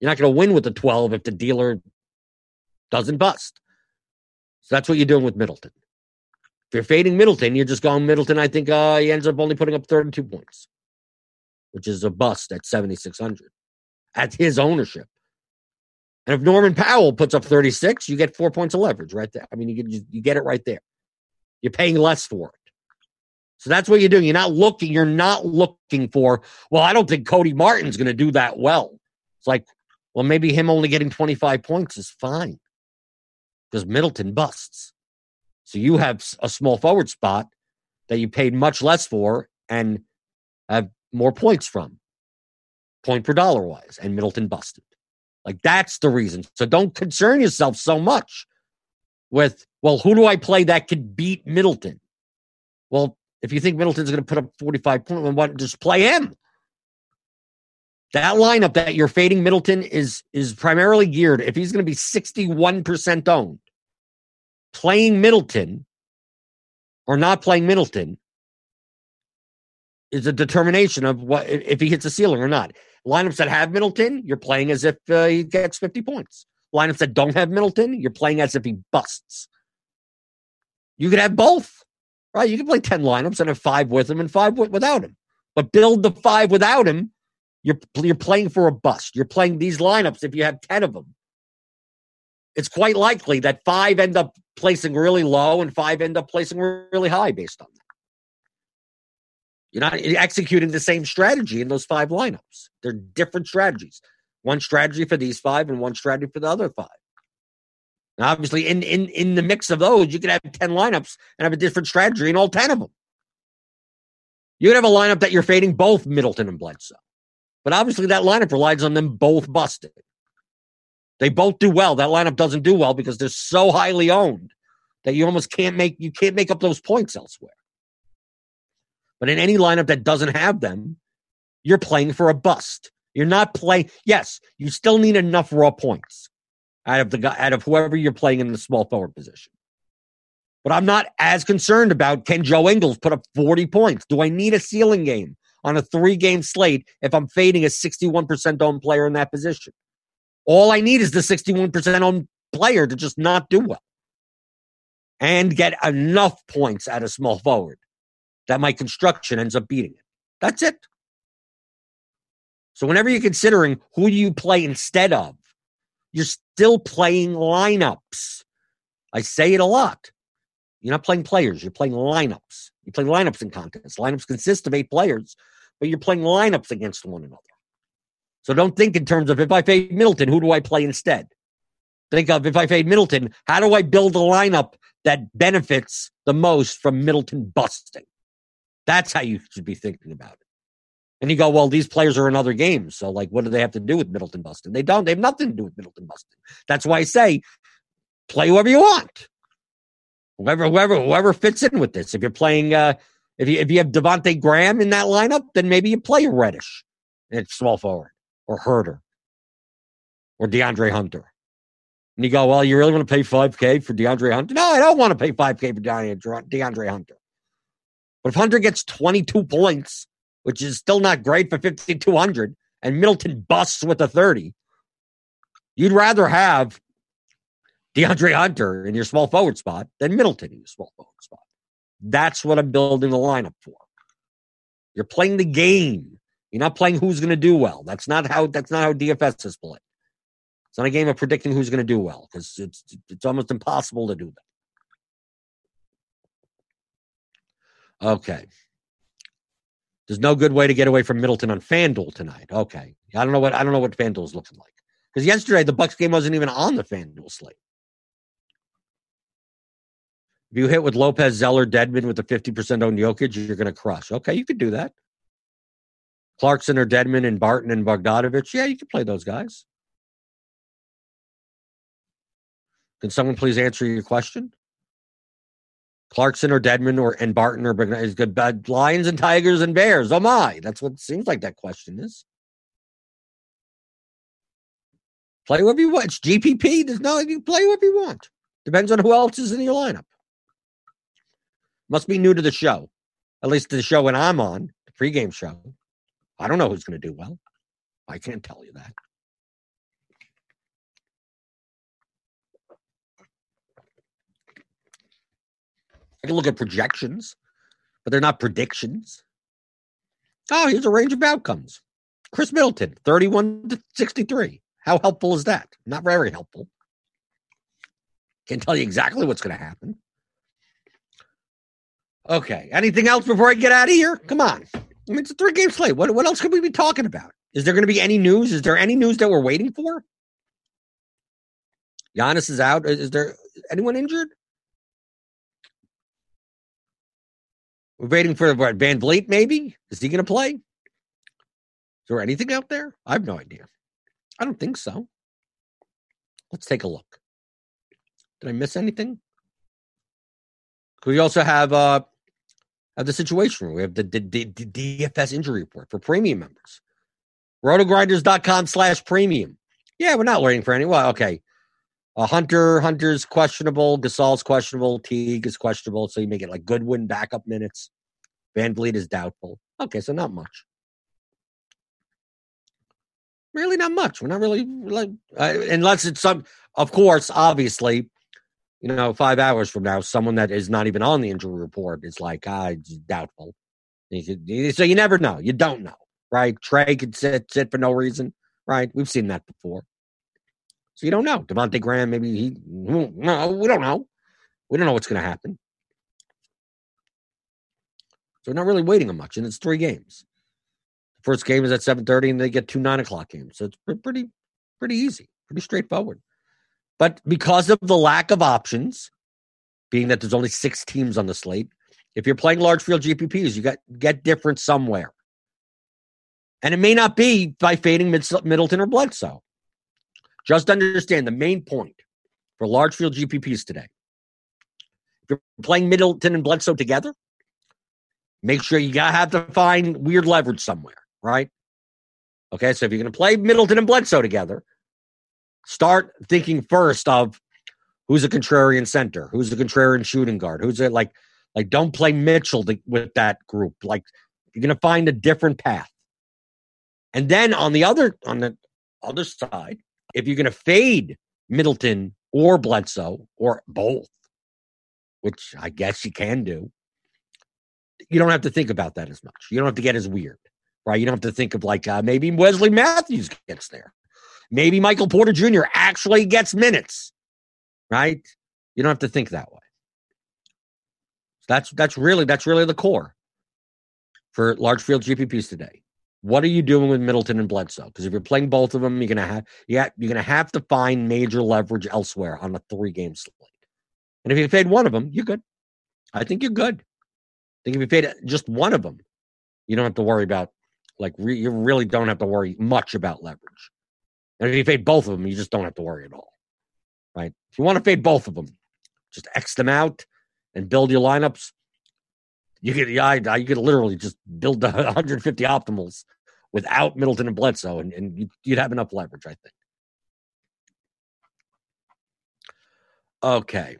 S1: You're not going to win with the 12 if the dealer doesn't bust. So that's what you're doing with Middleton. If you're fading Middleton, you're just going Middleton. I think uh, he ends up only putting up 32 points, which is a bust at 7,600 at his ownership. And if Norman Powell puts up 36, you get four points of leverage right there. I mean, you get, you get it right there. You're paying less for it. So that's what you're doing. You're not looking, you're not looking for, well, I don't think Cody Martin's going to do that well. It's like, well, maybe him only getting 25 points is fine because Middleton busts. So you have a small forward spot that you paid much less for and have more points from, point per dollar wise, and Middleton busted. Like that's the reason. So don't concern yourself so much with, well, who do I play that could beat Middleton? Well, if you think Middleton's going to put up 45 points, what, just play him. That lineup that you're fading Middleton is is primarily geared. If he's going to be 61% owned, playing Middleton or not playing Middleton is a determination of what if he hits a ceiling or not. Lineups that have Middleton, you're playing as if uh, he gets 50 points. Lineups that don't have Middleton, you're playing as if he busts. You could have both. Right? You can play 10 lineups and have five with him and five without him. But build the five without him, you're, you're playing for a bust. You're playing these lineups if you have 10 of them. It's quite likely that five end up placing really low and five end up placing really high based on that. You're not executing the same strategy in those five lineups. They're different strategies. One strategy for these five and one strategy for the other five. Now, obviously, in, in, in the mix of those, you could have 10 lineups and have a different strategy in all 10 of them. You could have a lineup that you're fading both Middleton and Bledsoe. But obviously, that lineup relies on them both busting. They both do well. That lineup doesn't do well because they're so highly owned that you almost can't make you can't make up those points elsewhere. But in any lineup that doesn't have them, you're playing for a bust. You're not playing. Yes, you still need enough raw points out of the guy, out of whoever you're playing in the small forward position. But I'm not as concerned about can Joe Ingles put up 40 points? Do I need a ceiling game on a three game slate if I'm fading a 61% owned player in that position? All I need is the 61% owned player to just not do well. and get enough points at a small forward that my construction ends up beating it. That's it. So whenever you're considering who do you play instead of, you're still playing lineups. I say it a lot. You're not playing players, you're playing lineups. You play lineups in contests. Lineups consist of eight players, but you're playing lineups against one another. So don't think in terms of if I fade Middleton, who do I play instead? Think of if I fade Middleton, how do I build a lineup that benefits the most from Middleton busting? That's how you should be thinking about it. And you go, well, these players are in other games. So, like, what do they have to do with Middleton busting? They don't. They have nothing to do with Middleton busting. That's why I say play whoever you want. Whoever, whoever, whoever fits in with this. If you're playing, uh, if you if you have Devonte Graham in that lineup, then maybe you play Reddish at small forward or Huerter or DeAndre Hunter. And you go, well, you really want to pay 5K for DeAndre Hunter? No, I don't want to pay 5K for DeAndre Hunter. But if Hunter gets 22 points, which is still not great for 5,200, and Middleton busts with a 30, you'd rather have DeAndre Hunter in your small forward spot than Middleton in your small forward spot. That's what I'm building the lineup for. You're playing the game. You're not playing who's going to do well. That's not how that's not how DFS is played. It's not a game of predicting who's going to do well because it's it's almost impossible to do that. Okay. There's no good way to get away from Middleton on FanDuel tonight. Okay. I don't know what I don't know what FanDuel is looking like. Because yesterday the Bucks game wasn't even on the FanDuel slate. If you hit with Lopez, Zeller, Dedmon with a 50% on Jokic, you're going to crush. Okay, you could do that. Clarkson or Dedmon and Barton and Bogdanovic. Yeah, you can play those guys. Can someone please answer your question? Clarkson or Dedmon or and Barton or is good bad Lions and Tigers and Bears. Oh my, that's what seems like that question is. Play whoever you want. It's GPP. There's no you play whoever you want. Depends on who else is in your lineup. Must be new to the show. At least to the show when I'm on, the pregame show. I don't know who's going to do well. I can't tell you that. I can look at projections, but they're not predictions. Oh, here's a range of outcomes. Khris Middleton, 31 to 63. How helpful is that? Not very helpful. Can't tell you exactly what's going to happen. Okay. Anything else before I get out of here? Come on. I mean, it's a three game slate. What, what else could we be talking about? Is there going to be any news? Is there any news that we're waiting for? Giannis is out. Is there anyone injured? We're waiting for what, VanVleet, maybe? Is he going to play? Is there anything out there? I have no idea. I don't think so. Let's take a look. Did I miss anything? We also have uh have the situation we have the, the, the, the DFS injury report for premium members. Rotogrinders.com slash premium. Yeah, we're not waiting for any. Well, okay. Uh, Hunter, Hunter's questionable. Gasol's questionable. Teague is questionable. So you make it like Goodwin backup minutes. VanVleet is doubtful. Okay, so not much. Really, not much. We're not really like, uh, unless it's some, of course, obviously, you know, five hours from now, someone that is not even on the injury report is like, ah, it's doubtful. So you never know. You don't know, right? Trae could sit sit for no reason, right? We've seen that before. So you don't know. Devonte Graham, maybe he. No, we don't know. We don't know what's going to happen. So we're not really waiting on much, and it's three games. First game is at seven thirty, and they get two nine o'clock games. So it's pretty, pretty easy, pretty straightforward. But because of the lack of options, being that there's only six teams on the slate, if you're playing large field GPPs, you got get different somewhere. And it may not be by fading Middleton or Bledsoe. Just understand the main point for large field GPPs today. If you're playing Middleton and Bledsoe together, make sure you gotta have to find weird leverage somewhere, right? Okay, so if you're gonna play Middleton and Bledsoe together, start thinking first of who's a contrarian center, who's a contrarian shooting guard, who's it like like don't play Mitchell to, with that group. Like you're gonna find a different path. And then on the other on the other side, if you're gonna fade Middleton or Bledsoe or both, which I guess you can do, you don't have to think about that as much. You don't have to get as weird, right? You don't have to think of like uh, maybe Wesley Matthews gets there. Maybe Michael Porter Jr. actually gets minutes, right? You don't have to think that way. That's that's really that's really the core for large field GPPs today. What are you doing with Middleton and Bledsoe? Because if you're playing both of them, you're gonna have yeah you're gonna have to find major leverage elsewhere on a three game slate. And if you fade one of them, you're good. I think you're good. I think if you fade just one of them, you don't have to worry about like re- you really don't have to worry much about leverage. And if you fade both of them, you just don't have to worry at all. Right? If you want to fade both of them, just X them out and build your lineups. You could, yeah, you could literally just build the 150 optimals without Middleton and Bledsoe, and, and you'd have enough leverage, I think. Okay.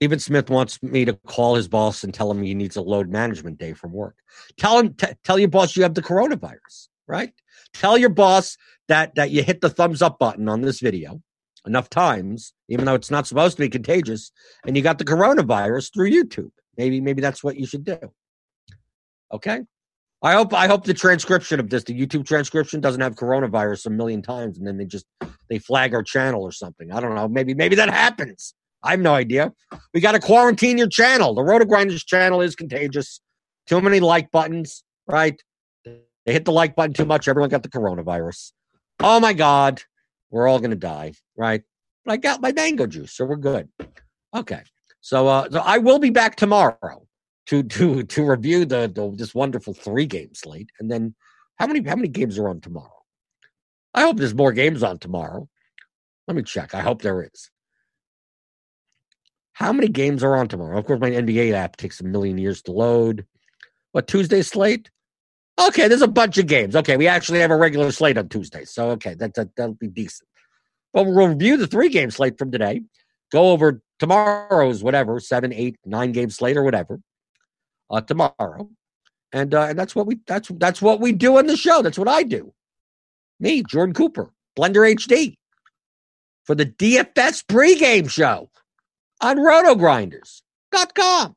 S1: Even Smith wants me to call his boss and tell him he needs a load management day from work. Tell him, t- tell your boss you have the coronavirus, right? Tell your boss that that you hit the thumbs up button on this video enough times, even though it's not supposed to be contagious, and you got the coronavirus through YouTube. Maybe maybe that's what you should do. Okay. I hope I hope the transcription of this, the YouTube transcription, doesn't have coronavirus a million times, and then they just they flag our channel or something. I don't know. Maybe maybe that happens. I have no idea. We got to quarantine your channel. The RotoGrinders channel is contagious. Too many like buttons, right? They hit the like button too much. Everyone got the coronavirus. Oh my God, we're all gonna die, right? But I got my mango juice, so we're good. Okay, so uh, so I will be back tomorrow to to to review the, the this wonderful three game slate, and then how many how many games are on tomorrow? I hope there's more games on tomorrow. Let me check. I hope there is. How many games are on tomorrow? Of course, my NBA app takes a million years to load. What Tuesday slate? Okay, there's a bunch of games. Okay, we actually have a regular slate on Tuesday, so okay, that, that that'll be decent. But we'll review the three game slate from today. Go over tomorrow's whatever seven, eight, nine game slate or whatever uh, tomorrow, and uh, and that's what we that's that's what we do on the show. That's what I do. Me, Jordan Cooper, Blender HD, for the DFS pregame show on RotoGrinders.com.